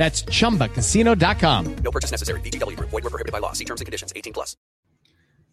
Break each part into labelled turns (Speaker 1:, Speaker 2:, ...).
Speaker 1: That's ChumbaCasino.com.
Speaker 2: No purchase necessary. VGW. Void were prohibited by law. See terms and conditions. 18 plus.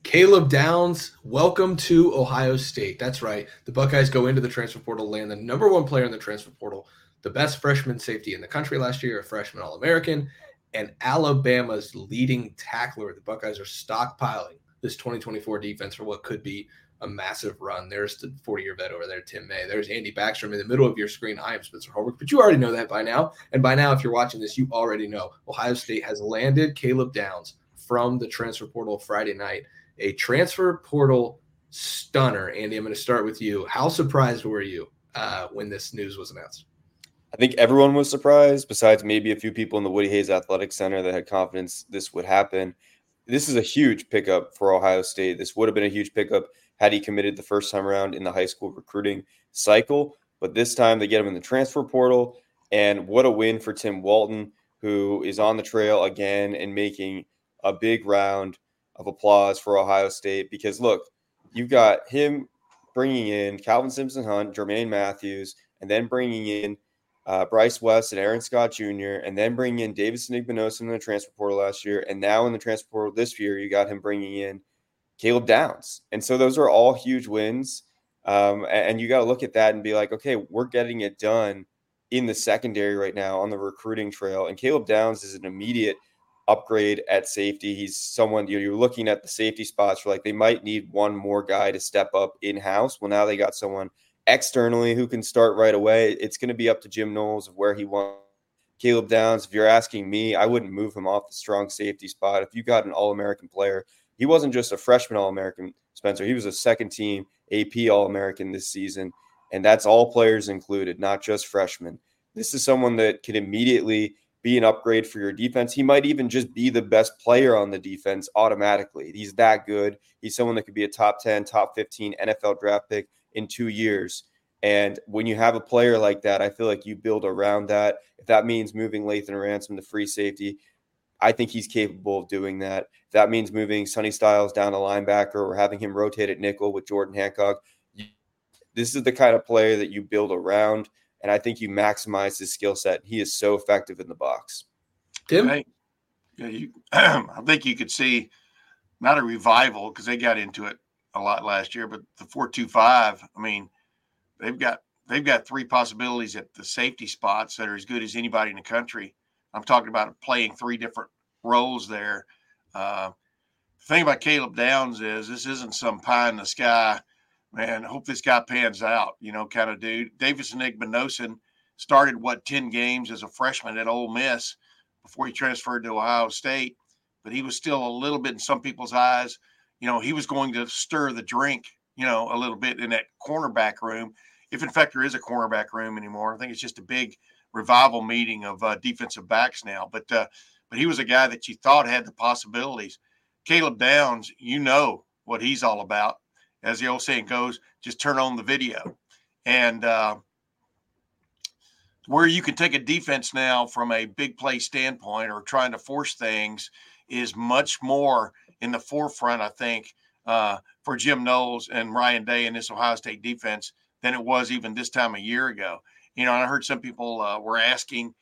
Speaker 3: Caleb Downs, welcome to Ohio State. That's right. The Buckeyes go into the transfer portal, land the number one player in the transfer portal, the best freshman safety in the country last year, a freshman All-American, and Alabama's leading tackler. The Buckeyes are stockpiling this 2024 defense for what could be a massive run. There's the 40 year vet over there, Tim May. There's Andy Backstrom in the middle of your screen. I am Spencer Holbrook, but you already know that by now. And by now, if you're watching this, you already know Ohio State has landed Caleb Downs from the transfer portal Friday night. A transfer portal stunner. Andy, I'm going to start with you. How surprised were you uh, when this news was announced?
Speaker 4: I think everyone was surprised, besides maybe a few people in the Woody Hayes Athletic Center that had confidence this would happen. This is a huge pickup for Ohio State. This would have been a huge pickup had he committed the first time around in the high school recruiting cycle. But this time they get him in the transfer portal. And what a win for Tim Walton, who is on the trail again and making a big round of applause for Ohio State. Because look, you've got him bringing in Calvin Simpson Hunt, Jermaine Matthews, and then bringing in uh, Bryce West and Aaron Scott Jr., and then bringing in Davison Igbinosun in the transfer portal last year. And now in the transfer portal this year, you got him bringing in Caleb Downs. And so those are all huge wins. Um, and you got to look at that and be like, okay, we're getting it done in the secondary right now on the recruiting trail. And Caleb Downs is an immediate upgrade at safety. He's someone you know, you're looking at the safety spots for like they might need one more guy to step up in house. Well, now they got someone externally who can start right away. It's going to be up to Jim Knowles of where he wants Caleb Downs. If you're asking me, I wouldn't move him off the strong safety spot. If you got an All American player he wasn't just a freshman All American, Spencer. He was a second team AP All American this season. And that's all players included, not just freshmen. This is someone that can immediately be an upgrade for your defense. He might even just be the best player on the defense automatically. He's that good. He's someone that could be a top 10, top 15 NFL draft pick in two years. And when you have a player like that, I feel like you build around that. If that means moving Lathan Ransom to free safety, I think he's capable of doing that. That means moving Sonny Styles down to linebacker or having him rotate at nickel with Jordan Hancock. This is the kind of player that you build around. And I think you maximize his skill set. He is so effective in the box.
Speaker 3: Tim?
Speaker 5: Hey, yeah, you, I think you could see not a revival because they got into it a lot last year, but the four two five. I mean, they've got they've got three possibilities at the safety spots that are as good as anybody in the country. I'm talking about playing three different roles there. Uh, the thing about Caleb Downs is this isn't some pie in the sky, man. Hope this guy pans out, you know, kind of dude. Davis Igbinosun started what 10 games as a freshman at Ole Miss before he transferred to Ohio State, but he was still a little bit in some people's eyes. You know, he was going to stir the drink, you know, a little bit in that cornerback room. If in fact there is a cornerback room anymore, I think it's just a big revival meeting of uh, defensive backs now. But uh, but he was a guy that you thought had the possibilities. Caleb Downs, you know what he's all about. As the old saying goes, just turn on the video. And uh, where you can take a defense now from a big play standpoint or trying to force things is much more in the forefront, I think, uh, for Jim Knowles and Ryan Day and this Ohio State defense than it was even this time a year ago. You know, I heard some people uh, were asking,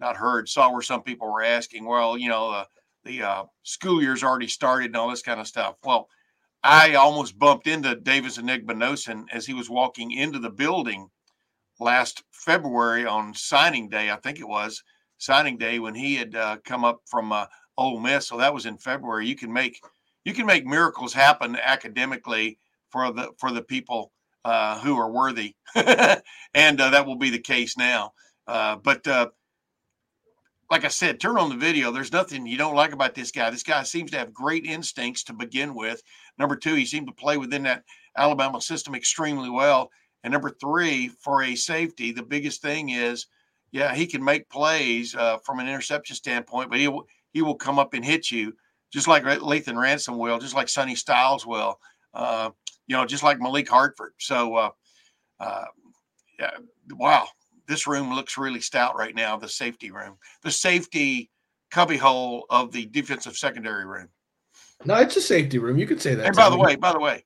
Speaker 5: not heard, saw where some people were asking, well, you know, uh, the uh, school year's already started and all this kind of stuff. Well, I almost bumped into Davis Igbinosun as he was walking into the building last February on signing day, I think it was signing day when he had uh, come up from uh, Ole Miss. So that was in February. You can make you can make miracles happen academically for the for the people uh, who are worthy, and uh, that will be the case now. Uh, but uh, like I said, turn on the video. There's nothing you don't like about this guy. This guy seems to have great instincts to begin with. Number two, he seemed to play within that Alabama system extremely well. And number three, for a safety, the biggest thing is, yeah, he can make plays uh, from an interception standpoint, but he will he will come up and hit you just like Lathan Ransom will, just like Sonny Styles will, uh, you know, just like Malik Hartford. So, uh, uh, yeah, wow, this room looks really stout right now. The safety room, the safety cubbyhole of the defensive secondary room.
Speaker 3: No, it's a safety room. You could say that.
Speaker 5: And by the way, by the way,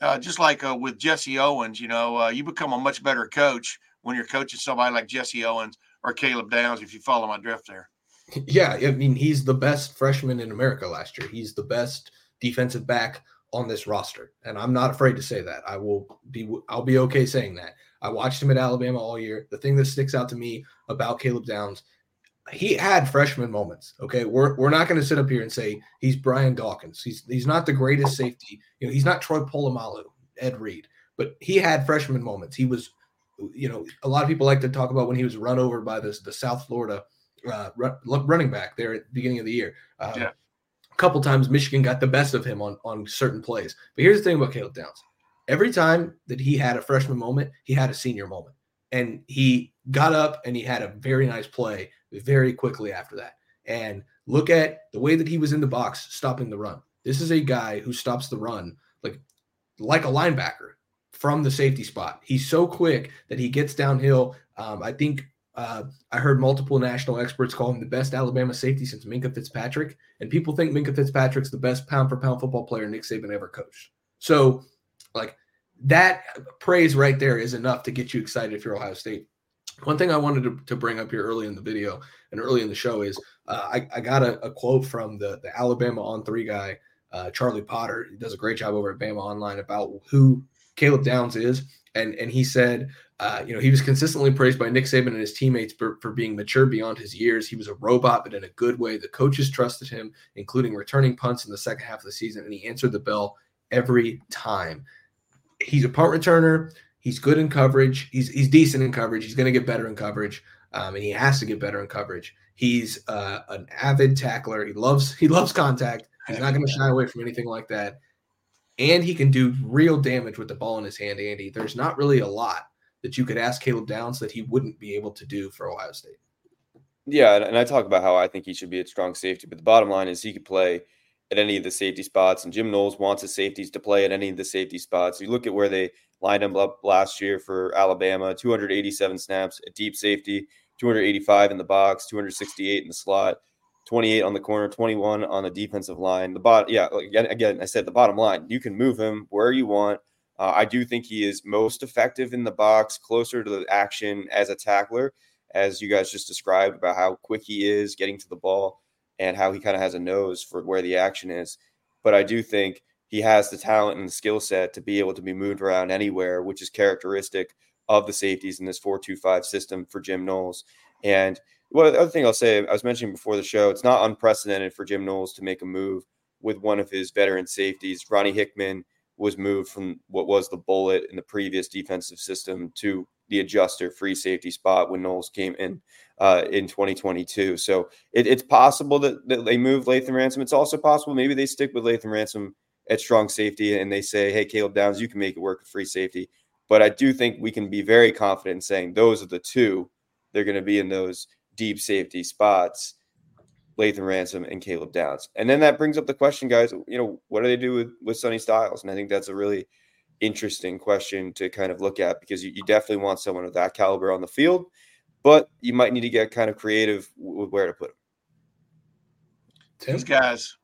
Speaker 5: uh, just like uh, with Jesse Owens, you know, uh, you become a much better coach when you're coaching somebody like Jesse Owens or Caleb Downs, if you follow my drift there.
Speaker 3: Yeah, I mean, he's the best freshman in America last year. He's the best defensive back on this roster, and I'm not afraid to say that. I will be, I'll be okay saying that. I watched him at Alabama all year. The thing that sticks out to me about Caleb Downs he had freshman moments. Okay, we're we're not going to sit up here and say he's Brian Dawkins. He's he's not the greatest safety. You know, he's not Troy Polamalu, Ed Reed, but he had freshman moments. He was, you know, a lot of people like to talk about when he was run over by this the South Florida uh, running back there at the beginning of the year. Um, yeah. Couple times Michigan got the best of him on on certain plays. But here's the thing about Caleb Downs: every time that he had a freshman moment, he had a senior moment, and he got up and he had a very nice play very quickly after that. And look at the way that he was in the box stopping the run. This is a guy who stops the run like like a linebacker from the safety spot. He's so quick that he gets downhill. Um, I think uh, I heard multiple national experts call him the best Alabama safety since Minkah Fitzpatrick, and people think Minkah Fitzpatrick's the best pound for pound football player Nick Saban ever coached. So, like that praise right there is enough to get you excited if you're Ohio State. One thing I wanted to, to bring up here early in the video and early in the show is uh, I, I, got a, a, quote from the, the Alabama on three guy, uh, Charlie Potter. He does a great job over at Bama Online about who Caleb Downs is. And, and he said, uh, you know, he was consistently praised by Nick Saban and his teammates for, for being mature beyond his years. He was a robot, but in a good way. The coaches trusted him, including returning punts in the second half of the season, and he answered the bell every time. He's a punt returner. He's good in coverage. He's he's decent in coverage. He's going to get better in coverage, um, and he has to get better in coverage. He's uh, an avid tackler. He loves he loves contact. He's not going to shy away from anything like that, and he can do real damage with the ball in his hand. Andy, there's not really a lot that you could ask Caleb Downs that he wouldn't be able to do for Ohio State.
Speaker 4: Yeah, and I talk about how I think he should be a strong safety, but the bottom line is he could play at any of the safety spots, and Jim Knowles wants his safeties to play at any of the safety spots. You look at where they lined him up last year for Alabama 287 snaps at deep safety, 285 in the box, 268 in the slot, 28 on the corner, 21 on the defensive line. The bot, yeah, again, again, I said the bottom line, you can move him where you want. Uh, I do think he is most effective in the box, closer to the action as a tackler, as you guys just described about how quick he is getting to the ball and how he kind of has a nose for where the action is. But I do think he has the talent and the skill set to be able to be moved around anywhere, which is characteristic of the safeties in this 4-2-5 system for Jim Knowles. And well, the other thing I'll say, I was mentioning before the show, it's not unprecedented for Jim Knowles to make a move with one of his veteran safeties. Ronnie Hickman was moved from what was the bullet in the previous defensive system to the adjuster free safety spot when Knowles came in uh, in 2022. So it, it's possible that, that they move Lathan Ransom. It's also possible maybe they stick with Lathan Ransom at strong safety and they say, hey, Caleb Downs, you can make it work with free safety. But I do think we can be very confident in saying those are the two. They're going to be in those deep safety spots. Lathan Ransom and Caleb Downs. And then that brings up the question, guys, you know, what do they do with, with Sonny Styles? And I think that's a really interesting question to kind of look at because you, you definitely want someone of that caliber on the field, but you might need to get kind of creative with where to put
Speaker 5: them. These guys,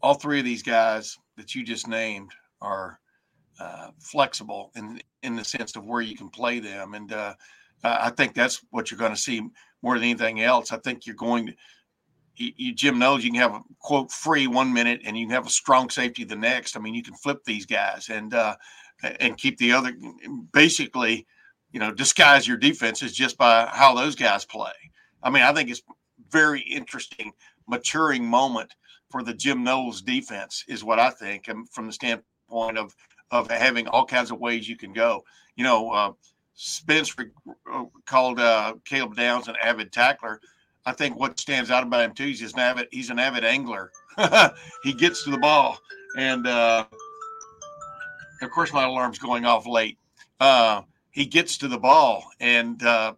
Speaker 5: all three of these guys that you just named are uh, flexible in in the sense of where you can play them, and uh, I think that's what you're going to see more than anything else. I think you're going to you, Jim knows you can have a quote free one minute and you can have a strong safety the next. I mean, you can flip these guys and uh, and keep the other basically, you know, disguise your defenses just by how those guys play. I mean, I think it's very interesting maturing moment for the Jim Knowles defense is what I think, and from the standpoint of of having all kinds of ways you can go. You know, uh, Spence uh, called uh, Caleb Downs an avid tackler. I think what stands out about him too, he's an avid he's an avid angler. he gets to the ball, and uh, of course my alarm's going off late. Uh, he gets to the ball, and uh,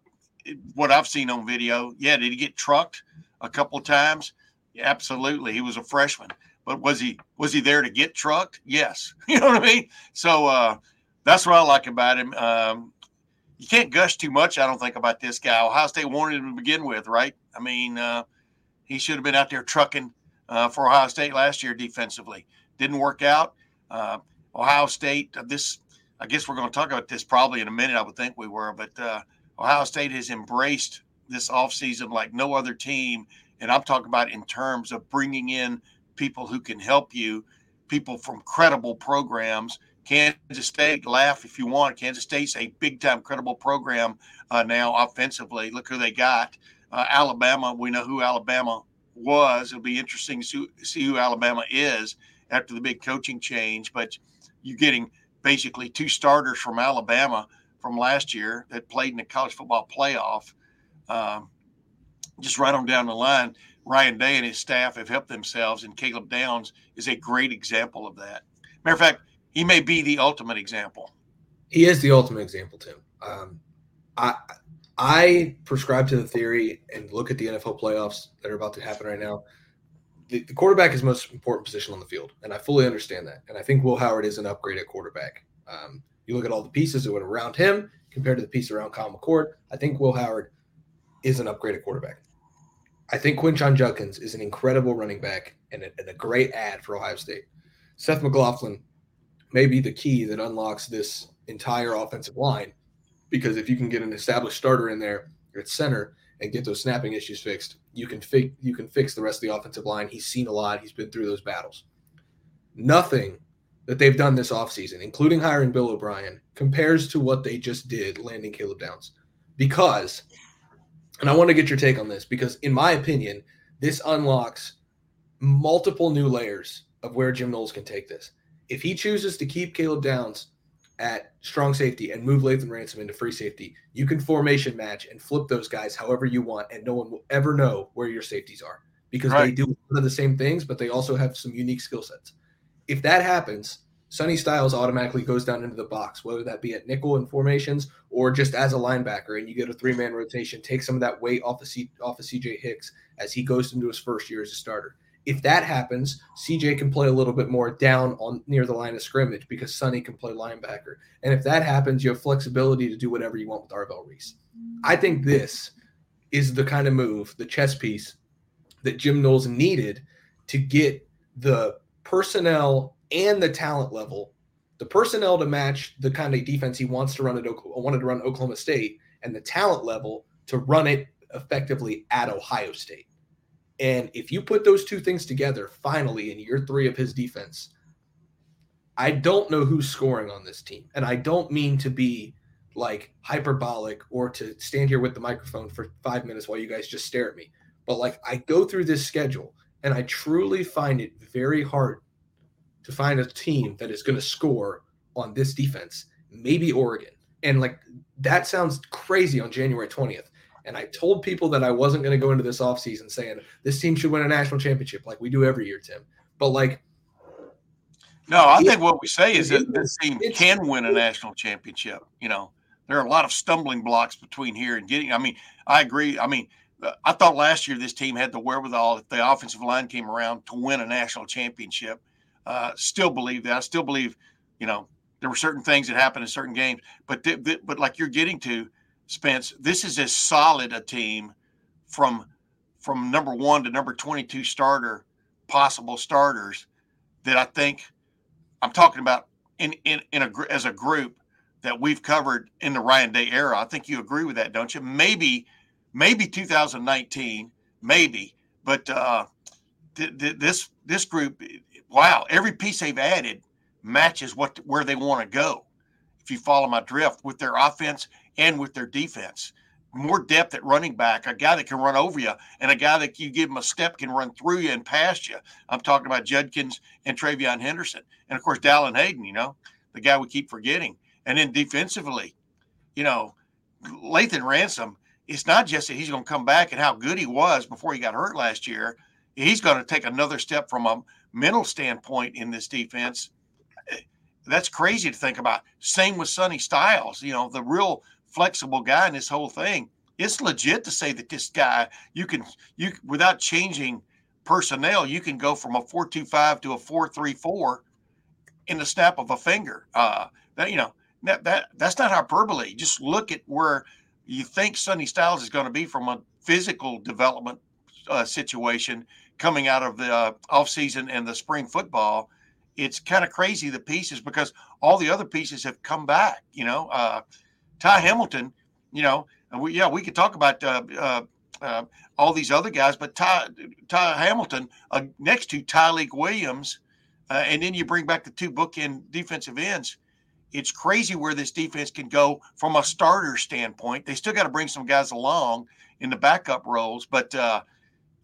Speaker 5: what I've seen on video, yeah, did he get trucked a couple times? Absolutely. He was a freshman, but was he was he there to get trucked? Yes. You know what I mean? So uh, that's what I like about him. Um, you can't gush too much, I don't think, about this guy. Ohio State wanted him to begin with, right? I mean, uh, he should have been out there trucking uh, for Ohio State last year defensively. Didn't work out. Uh, Ohio State, uh, this, I guess we're going to talk about this probably in a minute, I would think we were, but uh, Ohio State has embraced this offseason like no other team. And I'm talking about in terms of bringing in people who can help you, people from credible programs Kansas State, laugh if you want. Kansas State's a big time credible program uh, now offensively. Look who they got. Uh, Alabama, we know who Alabama was. It'll be interesting to see who Alabama is after the big coaching change. But you're getting basically two starters from Alabama from last year that played in the college football playoff. Um, just right on down the line, Ryan Day and his staff have helped themselves, and Caleb Downs is a great example of that. Matter of fact, he may be the ultimate example.
Speaker 3: He is the ultimate example, Tim. Um, I I prescribe to the theory and look at the NFL playoffs that are about to happen right now. The, the quarterback is the most important position on the field, and I fully understand that. And I think Will Howard is an upgrade at quarterback. Um, you look at all the pieces that went around him compared to the piece around Kyle McCord. I think Will Howard is an upgrade at quarterback. I think Quinshon Judkins is an incredible running back and a, and a great ad for Ohio State. Seth McLaughlin may be the key that unlocks this entire offensive line. Because if you can get an established starter in there at center and get those snapping issues fixed, you can fix you can fix the rest of the offensive line. He's seen a lot. He's been through those battles. Nothing that they've done this offseason, including hiring Bill O'Brien, compares to what they just did landing Caleb Downs. Because, and I want to get your take on this, because in my opinion, this unlocks multiple new layers of where Jim Knowles can take this if he chooses to keep Caleb Downs at strong safety and move Lathan Ransom into free safety, you can formation match and flip those guys however you want, and no one will ever know where your safeties are because right. they do one of the same things, but they also have some unique skill sets. If that happens, Sonny Styles automatically goes down into the box, whether that be at nickel and formations or just as a linebacker, and you get a three man rotation, take some of that weight off of, C- off of CJ Hicks as he goes into his first year as a starter. If that happens, CJ can play a little bit more down on near the line of scrimmage because Sonny can play linebacker. And if that happens, you have flexibility to do whatever you want with Arvell Reese. I think this is the kind of move, the chess piece that Jim Knowles needed to get the personnel and the talent level the personnel to match the kind of defense he wants to run at wanted to run Oklahoma State, and the talent level to run it effectively at Ohio State. And if you put those two things together, finally in year three of his defense, I don't know who's scoring on this team. And I don't mean to be like hyperbolic or to stand here with the microphone for five minutes while you guys just stare at me. But like I go through this schedule and I truly find it very hard to find a team that is going to score on this defense. Maybe Oregon. And like that sounds crazy on January 20th. And I told people that I wasn't going to go into this offseason saying this team should win a national championship like we do every year, Tim. But like,
Speaker 5: no, I think what we say is that this team can win a national championship. You know, there are a lot of stumbling blocks between here and getting. I mean, I agree. I mean, uh, I thought last year this team had the wherewithal if the offensive line came around to win a national championship. Uh, still believe that. I still believe, you know, there were certain things that happened in certain games, but th- th- but like you're getting to, Spence, this is as solid a team from from number one to number 22 starter, possible starters, that I think I'm talking about in in, in a as a group that we've covered in the Ryan Day era. I think you agree with that, don't you? Maybe maybe 2019, maybe, but uh, th- th- this this group, wow, every piece they've added matches what where they want to go. If you follow my drift with their offense and with their defense. More depth at running back, a guy that can run over you, and a guy that you give him a step can run through you and past you. I'm talking about Judkins and TreVeyon Henderson. And of course, Dallan Hayden, you know, the guy we keep forgetting. And then defensively, you know, Lathan Ransom, it's not just that he's going to come back and how good he was before he got hurt last year. He's going to take another step from a mental standpoint in this defense. That's crazy to think about. Same with Sonny Styles, you know, the real flexible guy in this whole thing. It's legit to say that this guy you can you without changing personnel, you can go from a four two five to a four three four in the snap of a finger. Uh, that you know that that that's not hyperbole. Just look at where you think Sonny Styles is going to be from a physical development uh, situation coming out of the uh, offseason and the spring football. It's kind of crazy the pieces because all the other pieces have come back. You know, uh, Ty Hamilton, you know, we, yeah, we could talk about uh, uh, uh, all these other guys, but Ty, Ty Hamilton uh, next to Tyleik Williams, uh, and then you bring back the two bookend defensive ends. It's crazy where this defense can go from a starter standpoint. They still got to bring some guys along in the backup roles, but I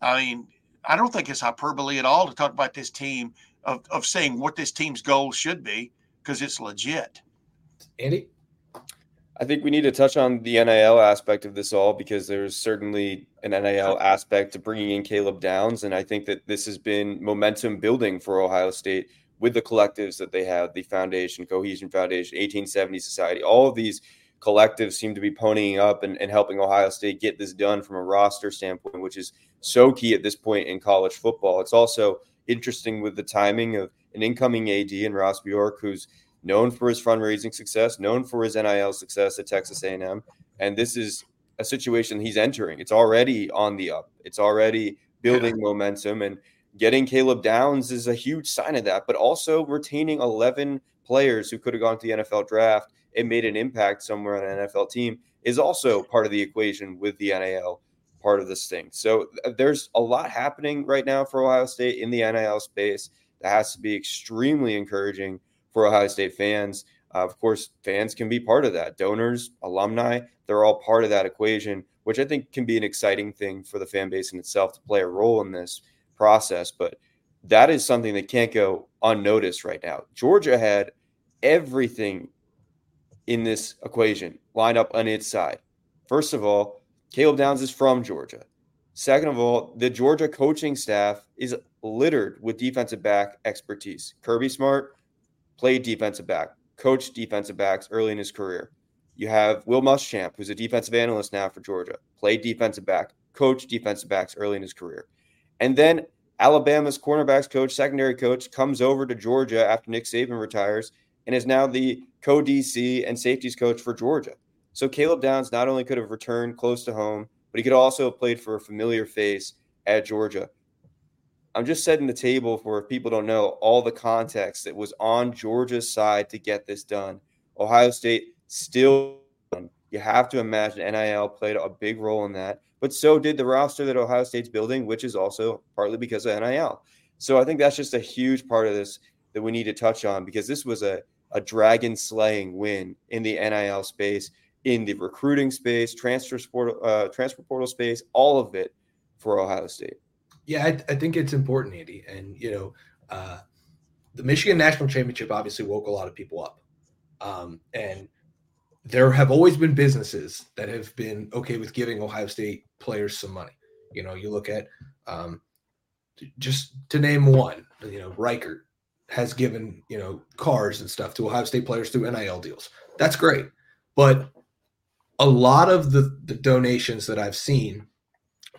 Speaker 5: mean, I don't think it's hyperbole at all to talk about this team of, of saying what this team's goal should be because it's legit.
Speaker 3: Andy?
Speaker 4: I think we need to touch on the NIL aspect of this all because there's certainly an NIL aspect to bringing in Caleb Downs. And I think that this has been momentum building for Ohio State with the collectives that they have the Foundation, Cohesion Foundation, 1870 Society. All of these collectives seem to be ponying up and, and helping Ohio State get this done from a roster standpoint, which is so key at this point in college football. It's also interesting with the timing of an incoming AD and Ross Bjork, who's known for his fundraising success, known for his NIL success at Texas A&M, and this is a situation he's entering. It's already on the up. It's already building yeah. momentum, and getting Caleb Downs is a huge sign of that. But also retaining 11 players who could have gone to the NFL draft and made an impact somewhere on an NFL team is also part of the equation with the NIL part of this thing. So uh, there's a lot happening right now for Ohio State in the NIL space that has to be extremely encouraging for Ohio State fans. Uh, of course, fans can be part of that. Donors, alumni, they're all part of that equation, which I think can be an exciting thing for the fan base in itself to play a role in this process. But that is something that can't go unnoticed right now. Georgia had everything in this equation lined up on its side. First of all, Caleb Downs is from Georgia. Second of all, the Georgia coaching staff is littered with defensive back expertise. Kirby Smart, played defensive back, coached defensive backs early in his career. You have Will Muschamp, who's a defensive analyst now for Georgia, played defensive back, coached defensive backs early in his career. And then Alabama's cornerbacks coach, secondary coach, comes over to Georgia after Nick Saban retires and is now the co DC and safeties coach for Georgia. So Caleb Downs not only could have returned close to home, but he could also have played for a familiar face at Georgia. I'm just setting the table for if people don't know all the context that was on Georgia's side to get this done. Ohio State still, you have to imagine NIL played a big role in that, but so did the roster that Ohio State's building, which is also partly because of NIL. So I think that's just a huge part of this that we need to touch on because this was a, a dragon slaying win in the NIL space, in the recruiting space, transfer sport, uh, transfer portal space, all of it for Ohio State.
Speaker 3: Yeah, I, I think it's important, Andy. And, you know, uh, the Michigan National Championship obviously woke a lot of people up. Um, and there have always been businesses that have been okay with giving Ohio State players some money. You know, you look at um, just to name one, you know, Ricart has given, you know, cars and stuff to Ohio State players through NIL deals. That's great. But a lot of the, the donations that I've seen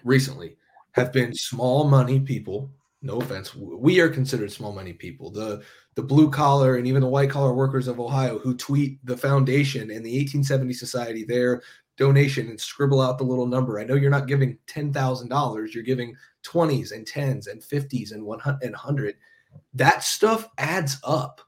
Speaker 3: recently have been small money people. No offense, we are considered small money people. The the blue collar and even the white collar workers of Ohio who tweet the foundation and the 1870 Society their donation and scribble out the little number. I know you're not giving ten thousand dollars; you're giving twenties and tens and fifties and one hundred. That stuff adds up,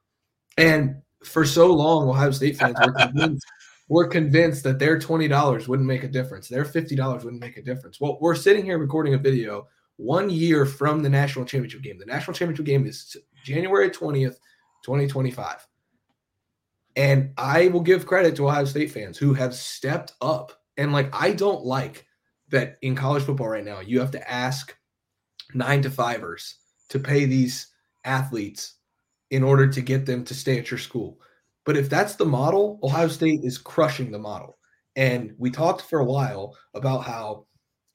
Speaker 3: and for so long, Ohio State fans were convinced we're convinced that their $20 wouldn't make a difference. Their $50 wouldn't make a difference. Well, we're sitting here recording a video one year from the national championship game. The national championship game is January 20th, 2025. And I will give credit to Ohio State fans who have stepped up. And like, I don't like that in college football right now, you have to ask nine to fivers to pay these athletes in order to get them to stay at your school. But if that's the model, Ohio State is crushing the model. And we talked for a while about how,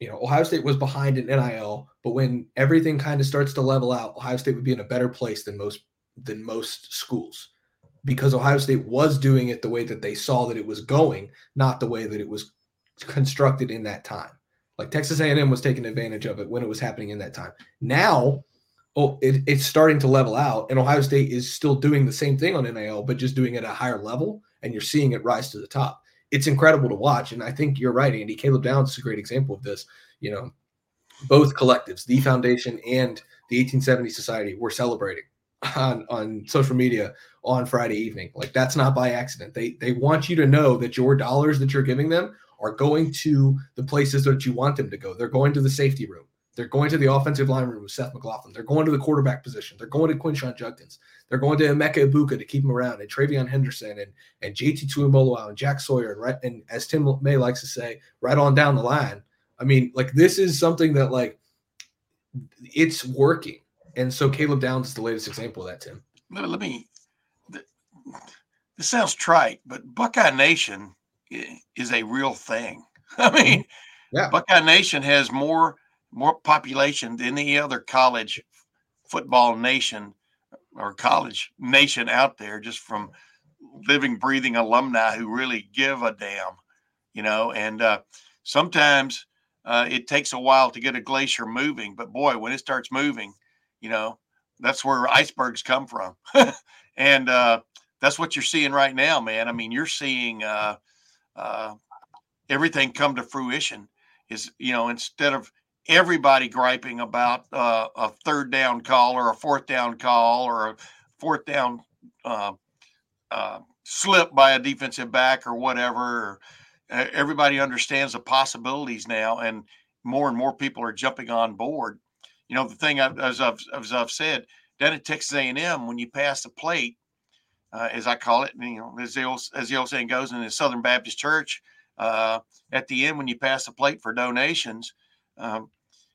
Speaker 3: you know, Ohio State was behind in NIL, but when everything kind of starts to level out, Ohio State would be in a better place than most than most schools because Ohio State was doing it the way that they saw that it was going, not the way that it was constructed in that time. Like Texas A&M was taking advantage of it when it was happening in that time. Now oh, it, it's starting to level out, and Ohio State is still doing the same thing on NIL, but just doing it at a higher level, and you're seeing it rise to the top. It's incredible to watch, and I think you're right, Andy. Caleb Downs is a great example of this. You know, both collectives, the Foundation and the 1870 Society, were celebrating on on social media on Friday evening. Like that's not by accident. They they want you to know that your dollars that you're giving them are going to the places that you want them to go. They're going to the safety room. They're going to the offensive line room with Seth McLaughlin. They're going to the quarterback position. They're going to Quinshon Judkins. They're going to Emeka Egbuka to keep him around, and TreVeyon Henderson and and JT Tuimoloau and Jack Sawyer, and right and as Tim May likes to say, right on down the line. I mean, like this is something that like it's working, and so Caleb Downs is the latest example of that. Tim,
Speaker 5: let, let me. This sounds trite, but Buckeye Nation is a real thing. I mean, yeah. Buckeye Nation has more more population than any other college football nation or college nation out there, just from living, breathing alumni who really give a damn, you know. And uh, sometimes uh, it takes a while to get a glacier moving, but boy, when it starts moving, you know, that's where icebergs come from. and uh, that's what you're seeing right now, man. I mean, you're seeing uh, uh, everything come to fruition. Is you know, instead of everybody griping about uh, a third down call or a fourth down call or a fourth down uh, uh, slip by a defensive back or whatever. Everybody understands the possibilities now, and more and more people are jumping on board. You know, the thing as I've, as I've said, down at Texas A&M, when you pass the plate, uh, as I call it, you know, as the old, as the old saying goes in the Southern Baptist Church, uh, at the end when you pass the plate for donations, um,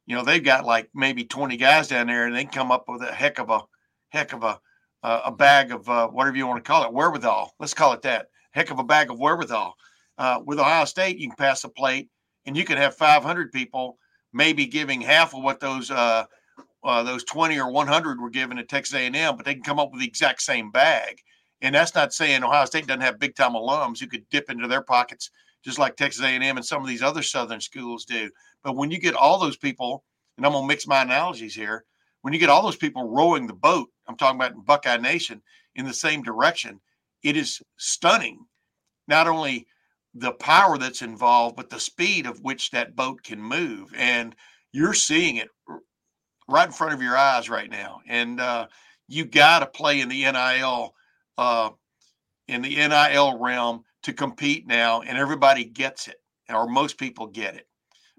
Speaker 5: you know they've got like maybe 20 guys down there and they come up with a heck of a heck of a uh, a bag of uh, whatever you want to call it wherewithal let's call it that heck of a bag of wherewithal. Uh, with ohio state you can pass a plate and you can have 500 people maybe giving half of what those uh, uh, those 20 or 100 were given at texas a&m but they can come up with the exact same bag. And that's not saying ohio state doesn't have big time alums who could dip into their pockets just like texas a&m and some of these other southern schools do but when you get all those people, and I'm to mix my analogies here, when you get all those people rowing the boat, I'm talking about in Buckeye Nation, in the same direction, it is stunning. Not only the power that's involved, but the speed of which that boat can move. And you're seeing it right in front of your eyes right now, and uh, you got to play in the NIL uh, in the NIL realm to compete now, and everybody gets it, or most people get it.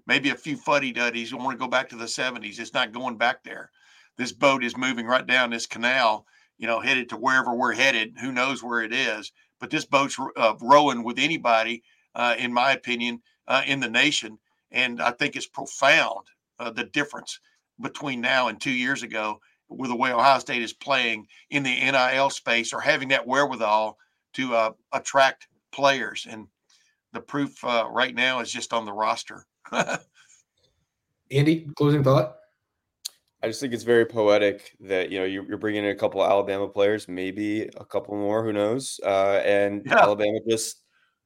Speaker 5: Maybe a few fuddy duddies want to go back to the 70s. It's not going back there. This boat is moving right down this canal, you know, headed to wherever we're headed. Who knows where it is? But this boat's uh, rowing with anybody, uh, in my opinion, uh, in the nation. And I think it's profound uh, the difference between now and two years ago with the way Ohio State is playing in the NIL space or having that wherewithal to uh, attract players. And the proof uh, right now is just on the roster.
Speaker 3: Andy, closing thought.
Speaker 4: I just think it's very poetic that you know you're, you're bringing in a couple of Alabama players, maybe a couple more, who knows? Uh, and yeah. Alabama just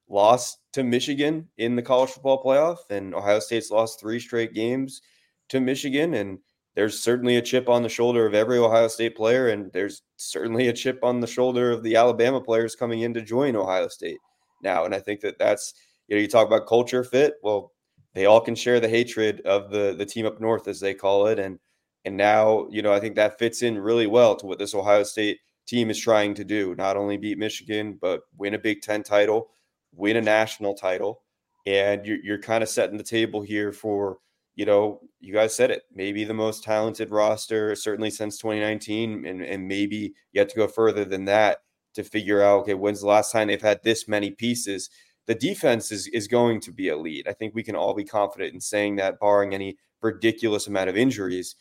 Speaker 4: lost to Michigan in the college football playoff, and Ohio State's lost three straight games to Michigan, and there's certainly a chip on the shoulder of every Ohio State player, and there's certainly a chip on the shoulder of the Alabama players coming in to join Ohio State now. And I think that that's you know you talk about culture fit. Well, they all can share the hatred of the the team up north, as they call it, and and now you know I think that fits in really well to what this Ohio State team is trying to do. Not only beat Michigan, but win a Big Ten title, win a national title, and you're, you're kind of setting the table here for you know, you guys said it, maybe the most talented roster, certainly since 2019, and, and maybe have to go further than that to figure out, okay, when's the last time they've had this many pieces? The defense is, is going to be elite. I think we can all be confident in saying that, barring any ridiculous amount of injuries.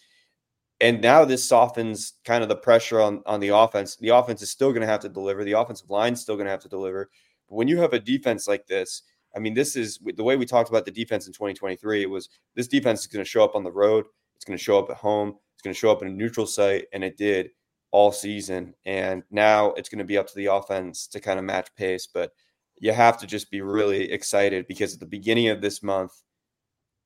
Speaker 4: And now this softens kind of the pressure on, on the offense. The offense is still going to have to deliver. The offensive line's still going to have to deliver. But when you have a defense like this, I mean, this is the way we talked about the defense in 2023. It was this defense is going to show up on the road, it's going to show up at home, it's going to show up in a neutral site, and it did all season. And now it's going to be up to the offense to kind of match pace. But you have to just be really excited because at the beginning of this month,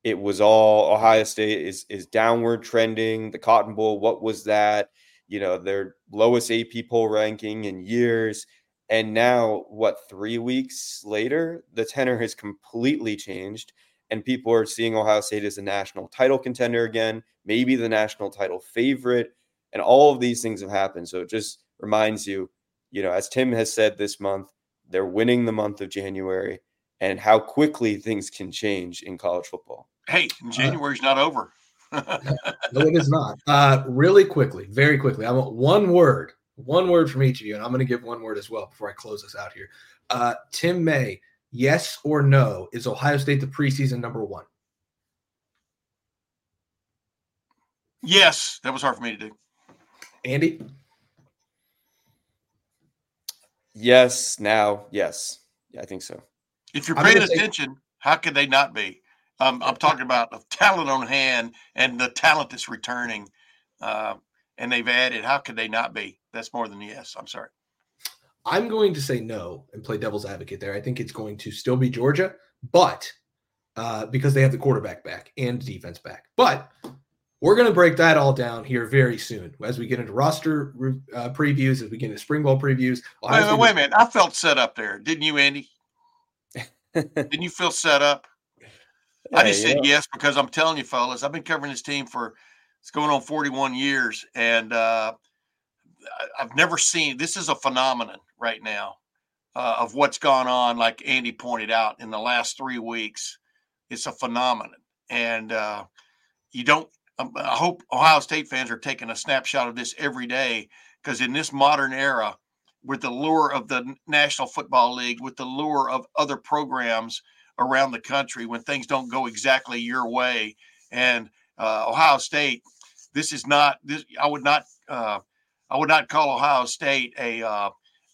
Speaker 4: it was all Ohio State is is downward trending. The Cotton Bowl, what was that? You know, their lowest AP poll ranking in years. And now, what, three weeks later, the tenor has completely changed. And people are seeing Ohio State as a national title contender again, maybe the national title favorite. And all of these things have happened. So it just reminds you, you know, as Tim has said this month, they're winning the month of January and how quickly things can change in college football.
Speaker 5: Hey, January's uh, not over.
Speaker 3: no, it is not. Uh, really quickly, very quickly, I want one word one word from each of you, and I'm going to give one word as well before I close this out here. Uh, Tim May, yes or no? Is Ohio State the preseason number one?
Speaker 5: Yes, that was hard for me to do.
Speaker 3: Andy?
Speaker 4: Yes, now, yes. Yeah, I think so.
Speaker 5: If you're paying attention, say- how could they not be? Um, I'm talking about the talent on hand and the talent that's returning, uh, and they've added. How could they not be? That's more than yes. I'm sorry.
Speaker 3: I'm going to say no and play devil's advocate there. I think it's going to still be Georgia, but uh, because they have the quarterback back and defense back. But we're going to break that all down here very soon as we get into roster uh, previews, as we get into spring ball previews.
Speaker 5: Wait, wait, wait a minute. I felt set up there. Didn't you, Andy? Didn't you feel set up? I just said yes because I'm telling you, fellas, I've been covering this team for it's going on 41 years, and uh, I've never seen this is a phenomenon right now uh, of what's gone on. Like Andy pointed out in the last three weeks, it's a phenomenon, and uh, you don't. Um, I hope Ohio State fans are taking a snapshot of this every day because in this modern era, with the lure of the National Football League, with the lure of other programs around the country, when things don't go exactly your way, and uh, Ohio State, this is not this. I would not uh, I would not call Ohio State a uh,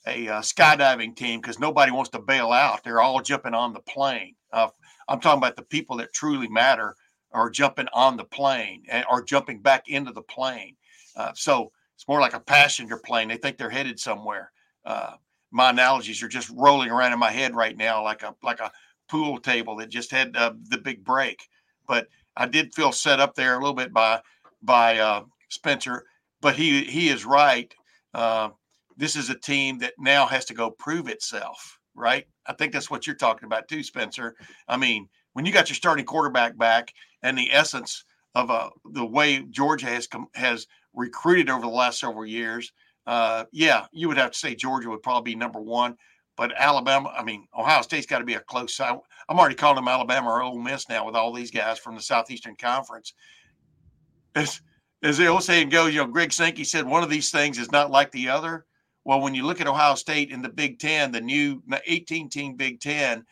Speaker 5: a uh, skydiving team because nobody wants to bail out. They're all jumping on the plane. Uh, I'm talking about the people that truly matter are jumping on the plane and are jumping back into the plane. Uh, so it's more like a passenger plane. They think they're headed somewhere. Uh, my analogies are just rolling around in my head right now, like a like a pool table that just had uh, the big break. But I did feel set up there a little bit by by Spencer but he he is right. Uh, this is a team that now has to go prove itself, right? I think that's what you're talking about too, Spencer. I mean, when you got your starting quarterback back and the essence of uh, the way Georgia has com- has recruited over the last several years, uh, yeah, you would have to say Georgia would probably be number one. But Alabama, I mean, Ohio State's got to be a close. I'm already calling them Alabama or Ole Miss now with all these guys from the Southeastern Conference. As, as the old saying goes, you know, Greg Sankey said one of these things is not like the other. Well, when you look at Ohio State in the Big Ten, the new 18 team Big Ten,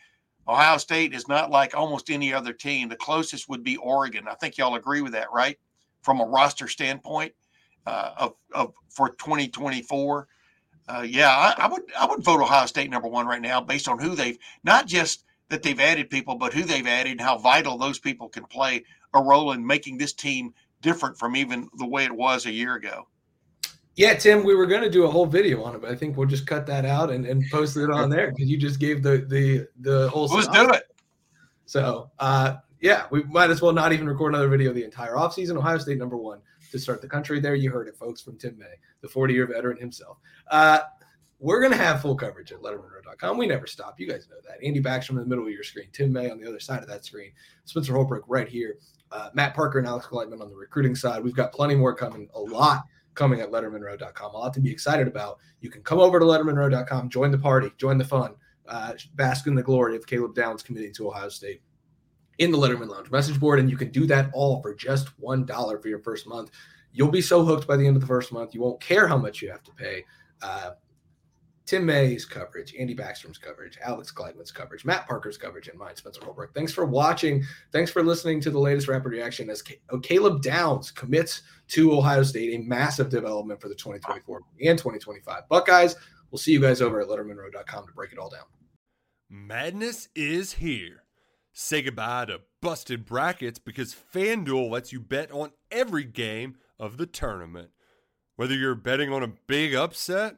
Speaker 5: Ohio State is not like almost any other team. The closest would be Oregon. I think y'all agree with that, right? From a roster standpoint uh, of, of for 2024. Uh, yeah, I, I, would I would vote Ohio State number one right now based on who they've not just that they've added people, but who they've added and how vital those people can play a role in making this team different from even the way it was a year ago.
Speaker 3: Yeah, Tim, we were going to do a whole video on it, but I think we'll just cut that out and, and post it on there because you just gave the the the whole.
Speaker 5: Let's do it.
Speaker 3: So, uh, yeah, we might as well not even record another video the entire offseason. Ohio State number one to start the country. There, you heard it, folks, from Tim May, the 40 year veteran himself. Uh, we're going to have full coverage at lettermenrow.com. We never stop. You guys know that. Andy Backstrom in the middle of your screen, Tim May on the other side of that screen, Spencer Holbrook right here, uh, Matt Parker and Alex Gleitman on the recruiting side. We've got plenty more coming, a lot coming at lettermenrow.com. A lot to be excited about. You can come over to lettermenrow.com, join the party, join the fun, uh, bask in the glory of Caleb Downs committing to Ohio State in the Lettermen Lounge message board. And you can do that all for just $1 for your first month. You'll be so hooked by the end of the first month, you won't care how much you have to pay. Uh, Tim May's coverage, Andy Backstrom's coverage, Alex Gleitman's coverage, Matt Parker's coverage, and mine, Spencer Holbrook. Thanks for watching. Thanks for listening to the latest rapid reaction as uh, Caleb Downs commits to Ohio State, a massive development for the 2024 and 2025 Buckeyes. We'll see you guys over at lettermenrow.com to break it all down.
Speaker 6: Madness is here. Say goodbye to busted brackets because FanDuel lets you bet on every game of the tournament. Whether you're betting on a big upset,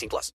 Speaker 2: 18 plus.